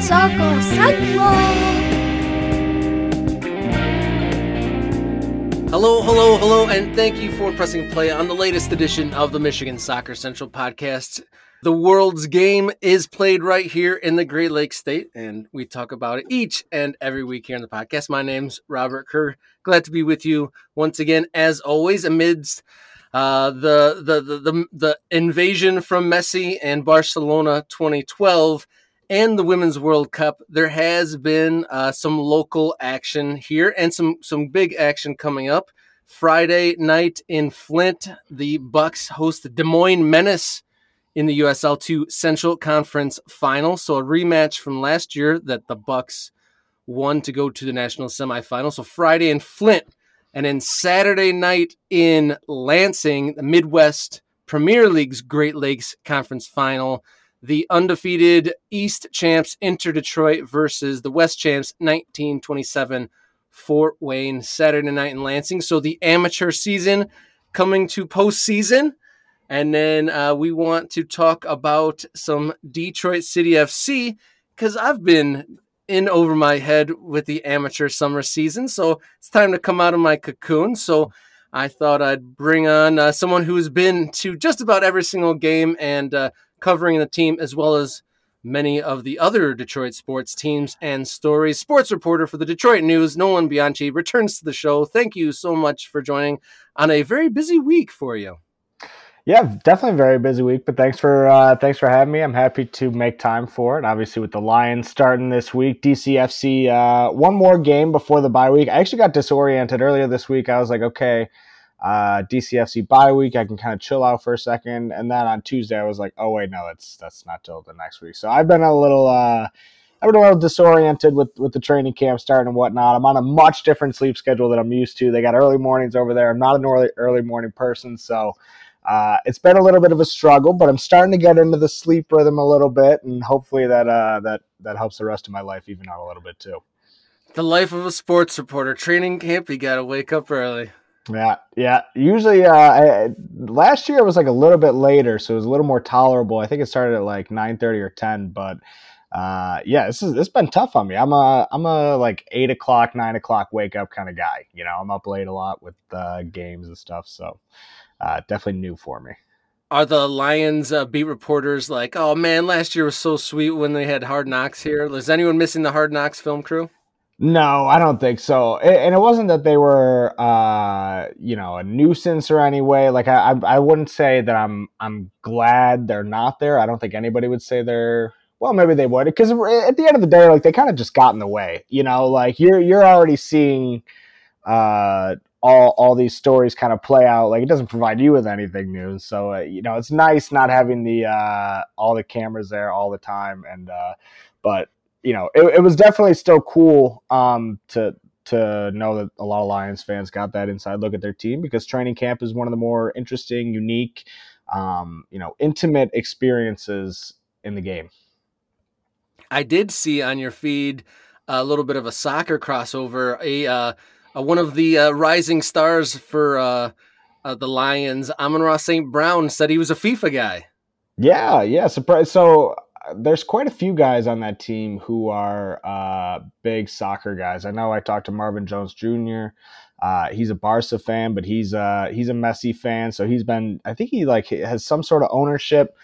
Soccer Central. Hello, hello, hello, and thank you for pressing play on the latest edition of the Michigan Soccer Central podcast. The world's game is played right here in the Great Lakes State, and we talk about it each and every week here in the podcast. My name's Robert Kerr. Glad to be with you once again, as always, amidst uh, the, the, the the the invasion from Messi and Barcelona 2012 and the Women's World Cup, there has been uh, some local action here and some some big action coming up. Friday night in Flint, the Bucks host the Des Moines Menace in the USL Two Central Conference Final. So a rematch from last year that the Bucks won to go to the national semifinal. So Friday in Flint, and then Saturday night in Lansing, the Midwest Premier League's Great Lakes Conference Final the undefeated East champs Inter Detroit versus the West champs 1927 Fort Wayne Saturday night in Lansing. So the amateur season coming to postseason. And then uh, we want to talk about some Detroit City FC because I've been in over my head with the amateur summer season. So it's time to come out of my cocoon. So I thought I'd bring on uh, someone who's been to just about every single game and uh, covering the team as well as many of the other Detroit sports teams and stories. Sports reporter for the Detroit News, Nolan Bianchi, returns to the show. Thank you so much for joining on a very busy week for you. Yeah, definitely a very busy week, but thanks for uh, thanks for having me. I'm happy to make time for it. Obviously, with the Lions starting this week, DCFC uh, one more game before the bye week. I actually got disoriented earlier this week. I was like, okay, uh, DCFC bye week. I can kind of chill out for a second, and then on Tuesday I was like, oh wait, no, that's that's not till the next week. So I've been a little. Uh, I've been a little disoriented with, with the training camp starting and whatnot. I'm on a much different sleep schedule that I'm used to. They got early mornings over there. I'm not an early early morning person, so uh, it's been a little bit of a struggle. But I'm starting to get into the sleep rhythm a little bit, and hopefully that uh, that that helps the rest of my life even out a little bit too. The life of a sports reporter. Training camp, you got to wake up early. Yeah, yeah. Usually, uh, I, last year it was like a little bit later, so it was a little more tolerable. I think it started at like nine thirty or ten, but uh, yeah, this is it's been tough on me. I'm a I'm a like eight o'clock, nine o'clock wake up kind of guy. You know, I'm up late a lot with uh, games and stuff, so uh, definitely new for me. Are the Lions uh, beat reporters like, oh man, last year was so sweet when they had Hard Knocks here? Is anyone missing the Hard Knocks film crew? No, I don't think so. And it wasn't that they were, uh, you know, a nuisance or any way. Like I, I wouldn't say that I'm, I'm glad they're not there. I don't think anybody would say they're. Well, maybe they would, because at the end of the day, like they kind of just got in the way. You know, like you're, you're already seeing, uh, all all these stories kind of play out. Like it doesn't provide you with anything new. So uh, you know, it's nice not having the uh, all the cameras there all the time. And uh, but you know, it, it was definitely still cool um, to to know that a lot of Lions fans got that inside look at their team because training camp is one of the more interesting, unique, um, you know, intimate experiences in the game. I did see on your feed a little bit of a soccer crossover. A, uh, a one of the uh, rising stars for uh, uh the Lions, Amon-Ra St. Brown, said he was a FIFA guy. Yeah, yeah. Surprise. So there's quite a few guys on that team who are uh, big soccer guys. I know I talked to Marvin Jones Jr. Uh, he's a Barca fan, but he's uh, he's a Messi fan. So he's been. I think he like has some sort of ownership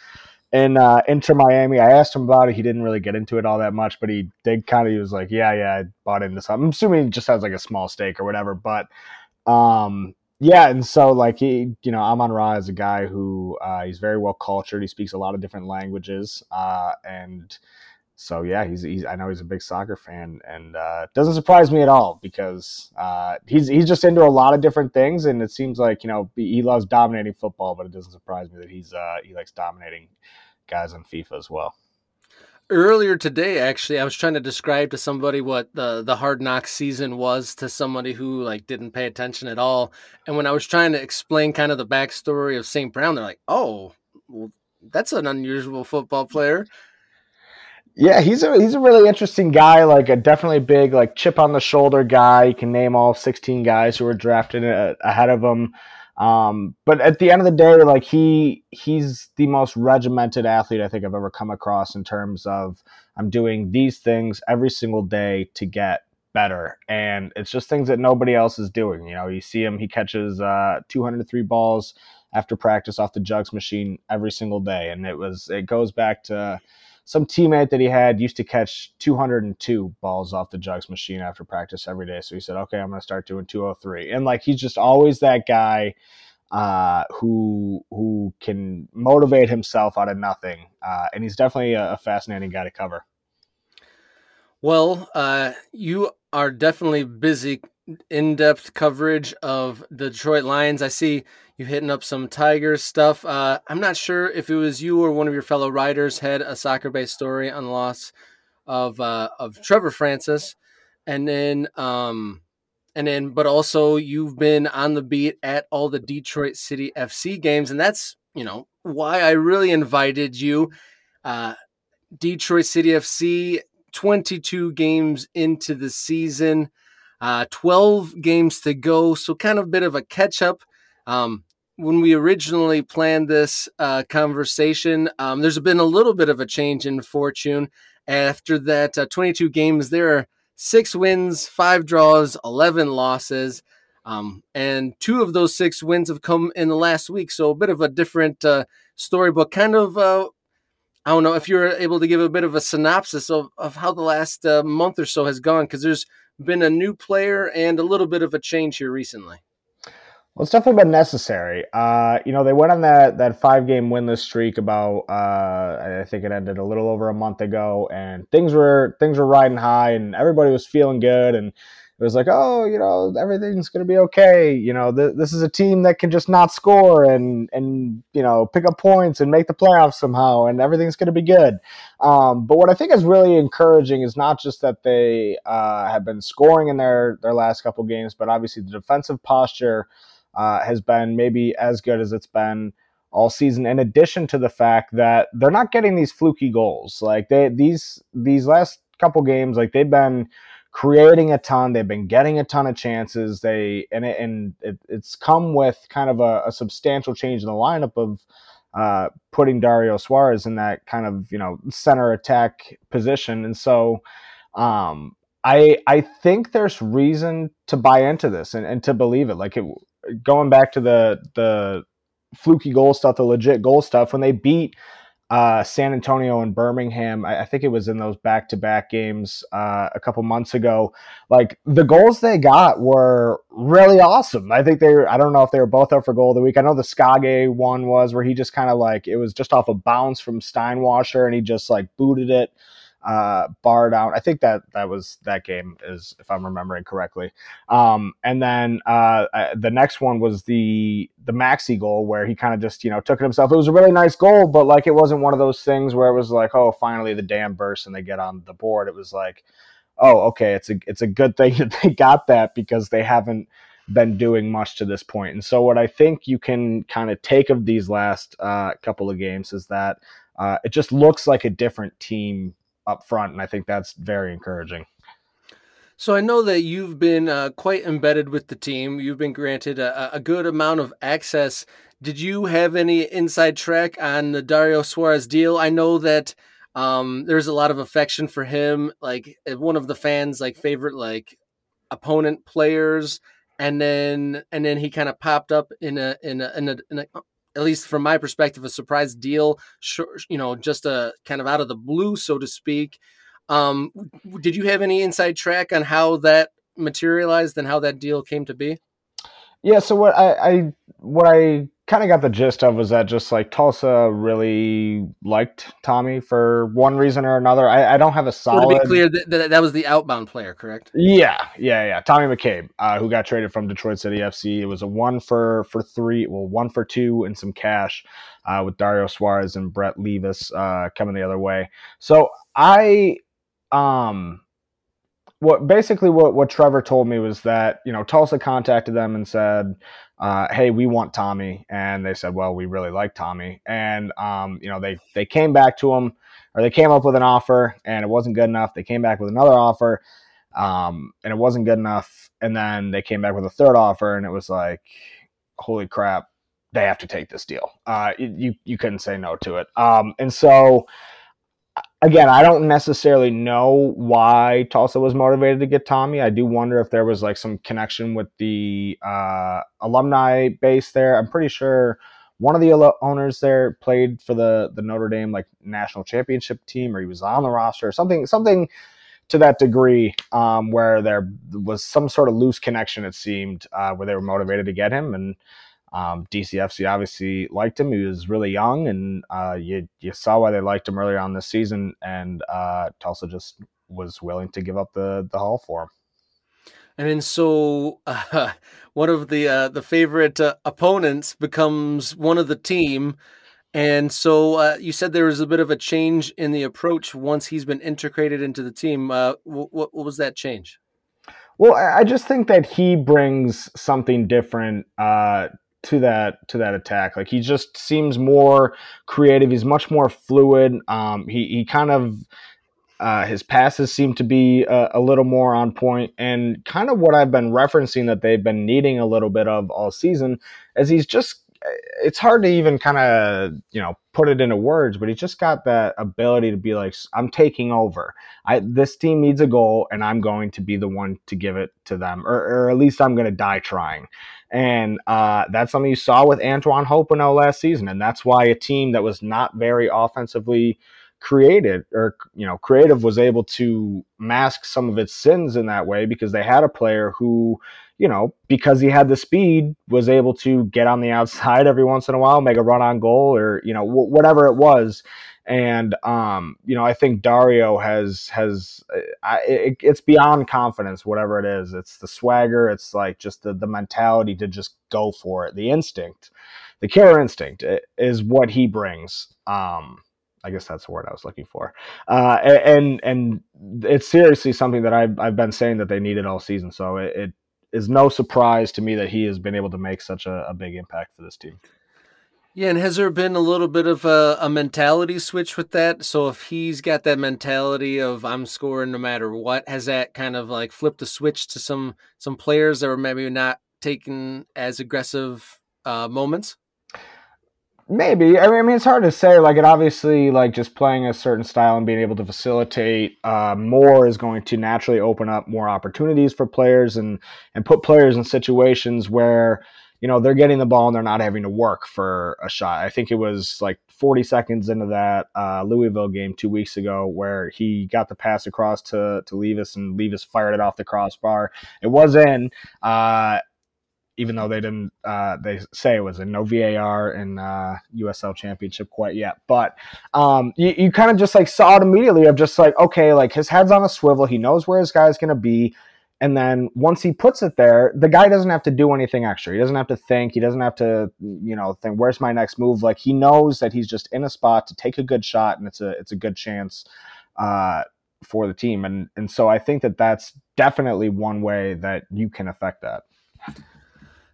in uh, Inter Miami. I asked him about it. He didn't really get into it all that much, but he did kind of. He was like, "Yeah, yeah, I bought into something." I'm assuming he just has like a small stake or whatever. But um, yeah, and so like he, you know, Amon Ra is a guy who uh, he's very well cultured. He speaks a lot of different languages, uh, and so yeah, he's, he's I know he's a big soccer fan, and uh, doesn't surprise me at all because uh, he's he's just into a lot of different things, and it seems like you know he loves dominating football, but it doesn't surprise me that he's uh, he likes dominating guys on FIFA as well earlier today actually i was trying to describe to somebody what the the hard knock season was to somebody who like didn't pay attention at all. And when i was trying to explain kind of the backstory of st brown they're like oh well, that's an unusual football player. Yeah he's a he's a really interesting guy like a definitely big like chip on the shoulder guy. You can name all 16 guys who were drafted uh, ahead of him Um, but at the end of the day, like he he's the most regimented athlete I think I've ever come across in terms of I'm doing these things every single day to get better, and it's just things that nobody else is doing. You know, you see him; he catches uh, 203 balls after practice off the jugs machine every single day, and it was it goes back to some teammate that he had used to catch 202 balls off the jugs machine after practice every day. So he said, okay, I'm going to start doing 203. And like, he's just always that guy uh, who who can motivate himself out of nothing. Uh, and he's definitely a, a, fascinating guy to cover. Well, uh, you are definitely busy in-depth coverage of the Detroit Lions. I see you hitting up some Tigers stuff. Uh, I'm not sure if it was you or one of your fellow writers had a soccer-based story on the loss of uh, of Trevor Francis, and then um, and then but also you've been on the beat at all the Detroit City FC games, and that's you know why I really invited you. Uh, Detroit City FC, 22 games into the season. Uh, 12 games to go, so kind of a bit of a catch up. Um, when we originally planned this uh, conversation, um, there's been a little bit of a change in fortune. After that uh, 22 games, there are six wins, five draws, 11 losses. Um, and two of those six wins have come in the last week. So a bit of a different uh, story, but kind of, uh, I don't know if you're able to give a bit of a synopsis of, of how the last uh, month or so has gone, because there's been a new player and a little bit of a change here recently. Well, it's definitely been necessary. Uh, you know, they went on that that five game winless streak about uh, I think it ended a little over a month ago, and things were things were riding high, and everybody was feeling good, and it was like, oh, you know, everything's going to be okay. You know, th- this is a team that can just not score and and you know pick up points and make the playoffs somehow, and everything's going to be good. Um, but what I think is really encouraging is not just that they uh, have been scoring in their their last couple games, but obviously the defensive posture uh, has been maybe as good as it's been all season. In addition to the fact that they're not getting these fluky goals, like they these these last couple games, like they've been creating a ton. They've been getting a ton of chances. They and it, and it, it's come with kind of a, a, substantial change in the lineup of uh, putting Dario Suarez in that kind of you know center attack position. And so um, I I think there's reason to buy into this and, and to believe it. Like it, going back to the the fluky goal stuff, the legit goal stuff when they beat uh, San Antonio and Birmingham. I, I, think it was in those back to back games uh, a couple months ago. Like the goals they got were really awesome. I think they were, I don't know if they were both up for goal of the week. I know the Skage one was where he just kind of like, it was just off a bounce from Steinwascher and he just like booted it uh, bar down. I think that that was that game is if I'm remembering correctly. Um, and then uh, the next one was the the Maxi goal where he kind of just you know took it himself. It was a really nice goal, but like it wasn't one of those things where it was like oh finally the dam bursts and they get on the board. It was like oh okay it's a it's a good thing that they got that because they haven't been doing much to this point. And so what I think you can kind of take of these last uh, couple of games is that. Uh, it just looks like a different team up front, and I think that's very encouraging. So I know that you've been uh, quite embedded with the team. You've been granted a, a, good amount of access. Did you have any inside track on the Dario Suarez deal? I know that um, there's a lot of affection for him, like uh, one of the fans' like favorite like opponent players, and then and then he kind of popped up in a in a, in a, in a at least from my perspective, a surprise deal, you know, just a kind of out of the blue, so to speak. Um, did you have any inside track on how that materialized and how that deal came to be? Yeah. So what I, I what I kind of got the gist of was that just like Tulsa really liked Tommy for one reason or another. I, I don't have a solid. So to be clear, that, that, that was the outbound player, correct? Yeah, yeah, yeah. Tommy McCabe, uh, who got traded from Detroit City FC. It was a one for for three, well, one for two and some cash, uh, with Dario Suarez and Brett Levis uh, coming the other way. So I, um, what basically what what Trevor told me was that you know Tulsa contacted them and said uh, hey, we want Tommy. And they said, well, we really like Tommy. And, um, you know, they, they came back to him or they came up with an offer and it wasn't good enough. They came back with another offer um, and it wasn't good enough. And then they came back with a third offer and it was like, holy crap, they have to take this deal. Uh, you you couldn't say no to it. Um, and so again, I don't necessarily know why Tulsa was motivated to get Tommy. I do wonder if there was like some connection with the uh, alumni base there. I'm pretty sure one of the owners there played for the the Notre Dame like national championship team, or he was on the roster, or something something to that degree, um, where there was some sort of loose connection. It seemed uh, where they were motivated to get him, and um, DCFC obviously liked him. He was really young, and uh, you you saw why they liked him earlier on this season. And uh, Tulsa just was willing to give up the the haul for him. And then so uh, one of the uh, the favorite uh, opponents becomes one of the team. And so uh, you said there was a bit of a change in the approach once he's been integrated into the team. Uh, what, what was that change? Well, I just think that he brings something different uh, to that to that attack. Like he just seems more creative. He's much more fluid. Um, he he kind of uh, his passes seem to be a, a, little more on point, and kind of what I've been referencing that they've been needing a little bit of all season, as he's just. It's hard to even kind of you know put it into words, but he's just got that ability to be like, I'm taking over. I this team needs a goal, and I'm going to be the one to give it to them, or, or at least I'm going to die trying. And uh, that's something you saw with Antoine Hoppenot last season. And that's why a team that was not very offensively created or you know creative was able to mask some of its sins in that way because they had a player who you know because he had the speed was able to get on the outside every once in a while make a run on goal or you know w- whatever it was and um, you know, I think Dario has has I, it, it's beyond confidence, whatever it is. It's the swagger. It's like just the the mentality to just go for it. The instinct, the killer instinct, is what he brings. Um, I guess that's the word I was looking for. Uh, and and it's seriously something that I've I've been saying that they needed all season. So it, it is no surprise to me that he has been able to make such a, a big impact for this team. Yeah, and has there been a little bit of a, a, mentality switch with that? So if he's got that mentality of I'm scoring no matter what, has that kind of like flipped the switch to some some players that were maybe not taking as aggressive uh, moments? Maybe. I mean, I mean, it's hard to say. Like, it obviously, like, just playing a certain style and being able to facilitate uh, more is going to naturally open up more opportunities for players and and put players in situations where you know, they're getting the ball and they're not having to work for a shot. I think it was like 40 seconds into that uh, Louisville game two weeks ago where he got the pass across to, to Levis and Levis fired it off the crossbar. It was in, uh, even though they didn't, uh, they say it was in no VAR in uh, USL championship quite yet. But um, you, you kind of just like saw it immediately of just like, okay, like his head's on a swivel. He knows where his guy's to be and then once he puts it there, the guy doesn't have to do anything extra. He doesn't have to think. He doesn't have to, you know, think where's my next move. Like he knows that he's just in a spot to take a good shot, and it's a it's a good chance uh, for the team. And and so I think that that's definitely one way that you can affect that.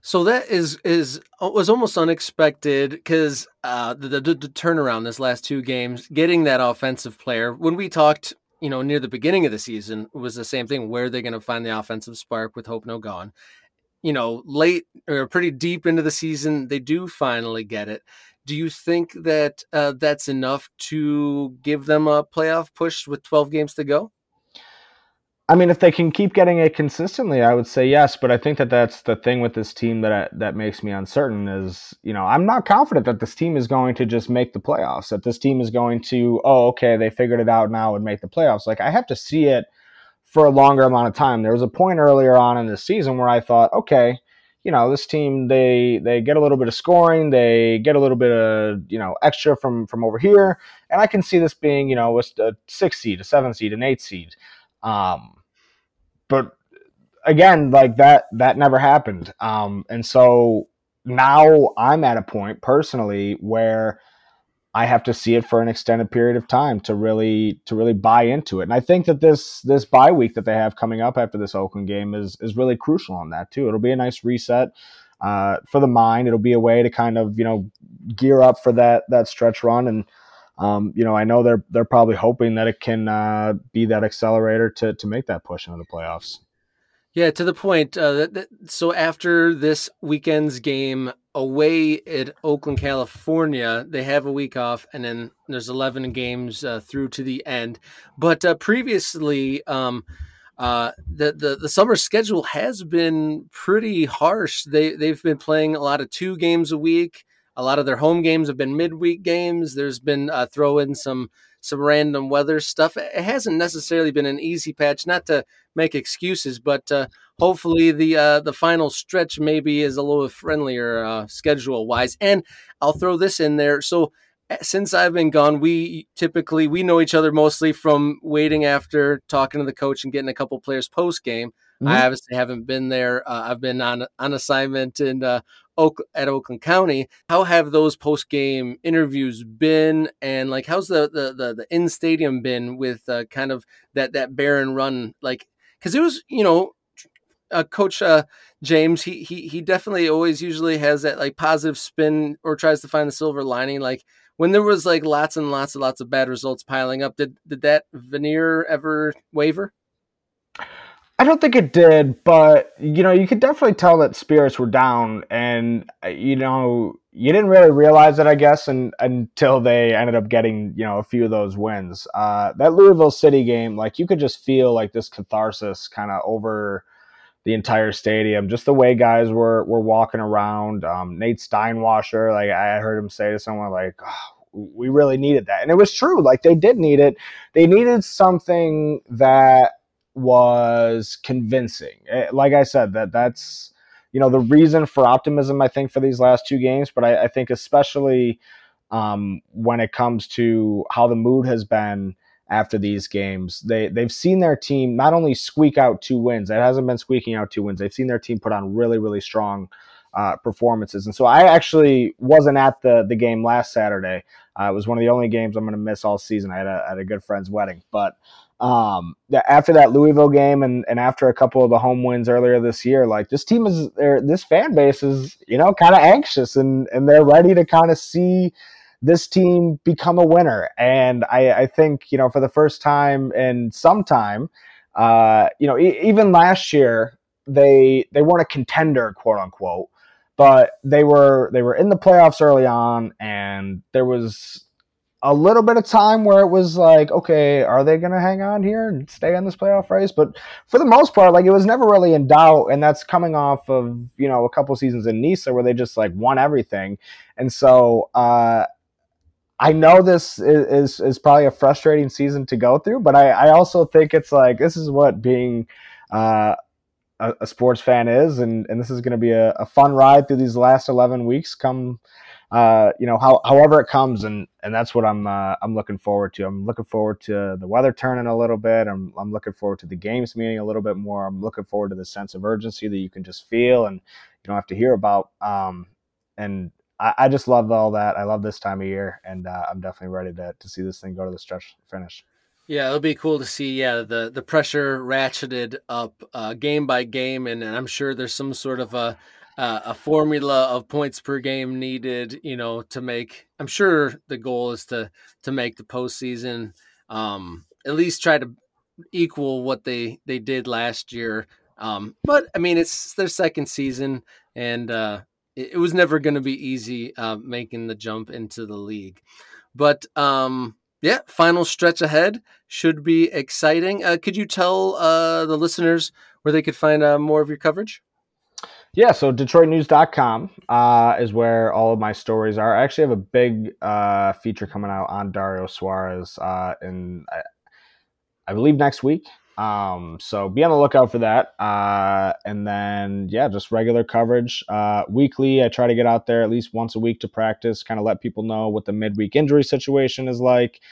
So that is is was almost unexpected because uh, the, the, the turnaround this last two games, getting that offensive player. When we talked you know, near the beginning of the season was the same thing. Where are they going to find the offensive spark with Hoppenot gone? You know, late or pretty deep into the season, they do finally get it. Do you think that uh, that's enough to give them a playoff push with 12 games to go? I mean, if they can keep getting it consistently, I would say yes. But I think that that's the thing with this team that that makes me uncertain is, you know, I'm not confident that this team is going to just make the playoffs. That this team is going to, oh, okay, they figured it out now and make the playoffs. Like I have to see it for a longer amount of time. There was a point earlier on in the season where I thought, okay, you know, this team they they get a little bit of scoring, they get a little bit of you know extra from from over here, and I can see this being you know a six seed, a seven seed, an eight seed. Um, but again, like that that never happened. Um, and so now I'm at a point personally where I have to see it for an extended period of time to really to really buy into it. And I think that this this bye week that they have coming up after this Oakland game is is really crucial on that too. It'll be a nice reset uh, for the mind. It'll be a way to kind of you know gear up for that that stretch run and um, you know, I know they're they're probably hoping that it can uh, be that accelerator to to make that push into the playoffs. Yeah, to the point. Uh, that, so after this weekend's game away at Oakland, California, they have a week off, and then there's 11 games uh, through to the end. But uh, previously, um, uh, the, the the summer schedule has been pretty harsh. They they've been playing a lot of two games a week. A lot of their home games have been midweek games. There's been uh, throw in some some random weather stuff. It hasn't necessarily been an easy patch. Not to make excuses, but uh, hopefully the uh, the final stretch maybe is a little friendlier uh, schedule wise. And I'll throw this in there. So eh, since I've been gone, we typically we know each other mostly from waiting after talking to the coach and getting a couple players post game. Mm-hmm. I obviously haven't been there. Uh, I've been on on assignment and uh, Oak at Oakland County. How have those post game interviews been, and like how's the the the, the in stadium been with uh, kind of that that barren run? Like because it was you know. Uh, Coach uh, James, he he he definitely always usually has that like positive spin or tries to find the silver lining. Like when there was like lots and lots and lots of bad results piling up, did did that veneer ever waver? I don't think it did, but you know, you could definitely tell that spirits were down, and uh, you know, you didn't really realize it, I guess, and, until they ended up getting you know a few of those wins. Uh, that Louisville City game, like you could just feel like this catharsis kind of over the entire stadium, just the way guys were were walking around. Um, Nate Steinwascher, like I heard him say to someone, like. Oh, we really needed that. And it was true. Like they did need it. They needed something that was convincing. Eh, like I said, that that's you know the reason for optimism. I think for these last two games, but I, I think especially um, when it comes to how the mood has been after these games, they they've seen their team not only squeak out two wins. It hasn't been squeaking out two wins. They've seen their team put on really really strong. Uh, performances. And so I actually wasn't at the the game last Saturday. Uh, it was one of the only games I'm going to miss all season. I had a, had a good friend's wedding, but um, after that Louisville game and, and after a couple of the home wins earlier this year, like this team is there, this fan base is, you know, kind of anxious and, and they're ready to kind of see this team become a winner. And I, I think, you know, for the first time in some time, uh, you know, e- even last year, they, they weren't a contender, quote unquote, but they were, they were in the playoffs early on and there was, a little bit of time where it was like, okay, are they going to hang on here and stay in this playoff race? But for the most part, like it was never really in doubt, and that's coming off of you know a couple seasons in NISA where they just like won everything, and so uh, I know this is, is, is probably a frustrating season to go through, but I, I also think it's like this is what being. Uh, a, sports fan is, and, and this is going to be a, a fun ride through these last 11 weeks come uh, you know, how, however it comes, and and that's what I'm uh, I'm looking forward to. I'm looking forward to the weather turning a little bit. I'm I'm looking forward to the games meeting a little bit more. I'm looking forward to the sense of urgency that you can just feel and you don't have to hear about. Um, and I, I just love all that. I love this time of year, and uh, I'm definitely ready to to see this thing go to the stretch finish. Yeah, it'll be cool to see. Yeah, the the pressure ratcheted up uh, game by game, and, and I'm sure there's some sort of a uh, a formula of points per game needed, you know, to make. I'm sure the goal is to to make the postseason, um, at least try to equal what they they did last year. Um, but I mean, it's their second season, and uh, it, it was never going to be easy uh, making the jump into the league. But um, yeah, final stretch ahead should be exciting. Uh, could you tell uh, the listeners where they could find uh, more of your coverage? Yeah, so DetroitNews.com uh, is where all of my stories are. I actually have a big uh, feature coming out on Dario Suarez uh, in, I, I, believe, next week. Um, so be on the lookout for that. Uh, and then, yeah, just regular coverage. Uh, weekly, I try to get out there at least once a week to practice, kind of let people know what the midweek injury situation is like.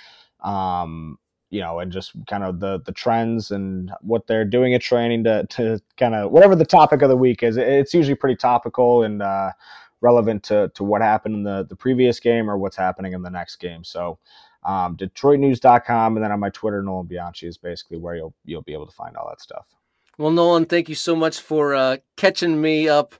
Um, you know, and just kind of the the trends and what they're doing at training to to kind of whatever the topic of the week is. It's usually pretty topical and uh, relevant to to what happened in the the previous game or what's happening in the next game. So. Um, DetroitNews.com and then on my Twitter, Nolan Bianchi is basically where you'll you'll be able to find all that stuff. Well, Nolan, thank you so much for uh, catching me up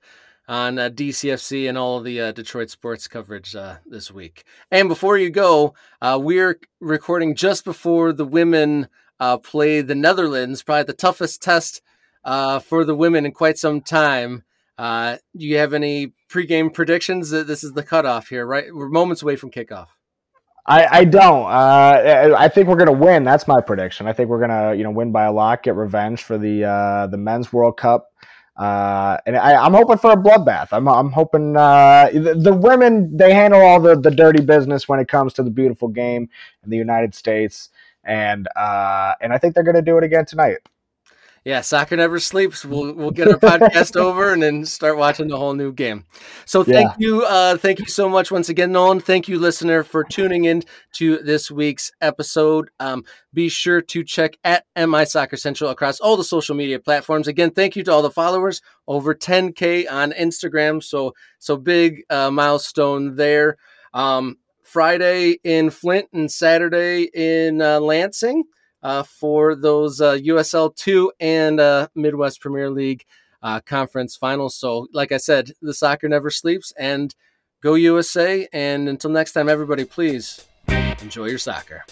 on uh, DCFC and all of the uh, Detroit sports coverage uh, this week. And before you go, uh, we're recording just before the women uh, play the Netherlands, probably the toughest test uh, for the women in quite some time. Do you have any pregame predictions? This is the cutoff here, right? We're moments away from kickoff. I, I don't. Uh, I think we're gonna win. That's my prediction. I think we're gonna, you know, win by a lot, get revenge for the uh, the men's World Cup. Uh, and I, am hoping for a bloodbath. I'm, I'm hoping uh, the, the, women they handle all the, the dirty business when it comes to the beautiful game in the United States, and uh, and I think they're going to do it again tonight yeah, soccer never sleeps. We'll we'll get our podcast over and then start watching the whole new game. So thank yeah. you, uh, thank you so much once again, Nolan. Thank you, listener, for tuning in to this week's episode. Um, be sure to check at MI Soccer Central across all the social media platforms. Again, thank you to all the followers, over 10k on Instagram. So so big uh, milestone there. Um, Friday in Flint and Saturday in uh, Lansing uh, for those uh, USL 2 and uh, Midwest Premier League uh, conference finals. So, like I said, the soccer never sleeps and go USA. And until next time, everybody, please enjoy your soccer.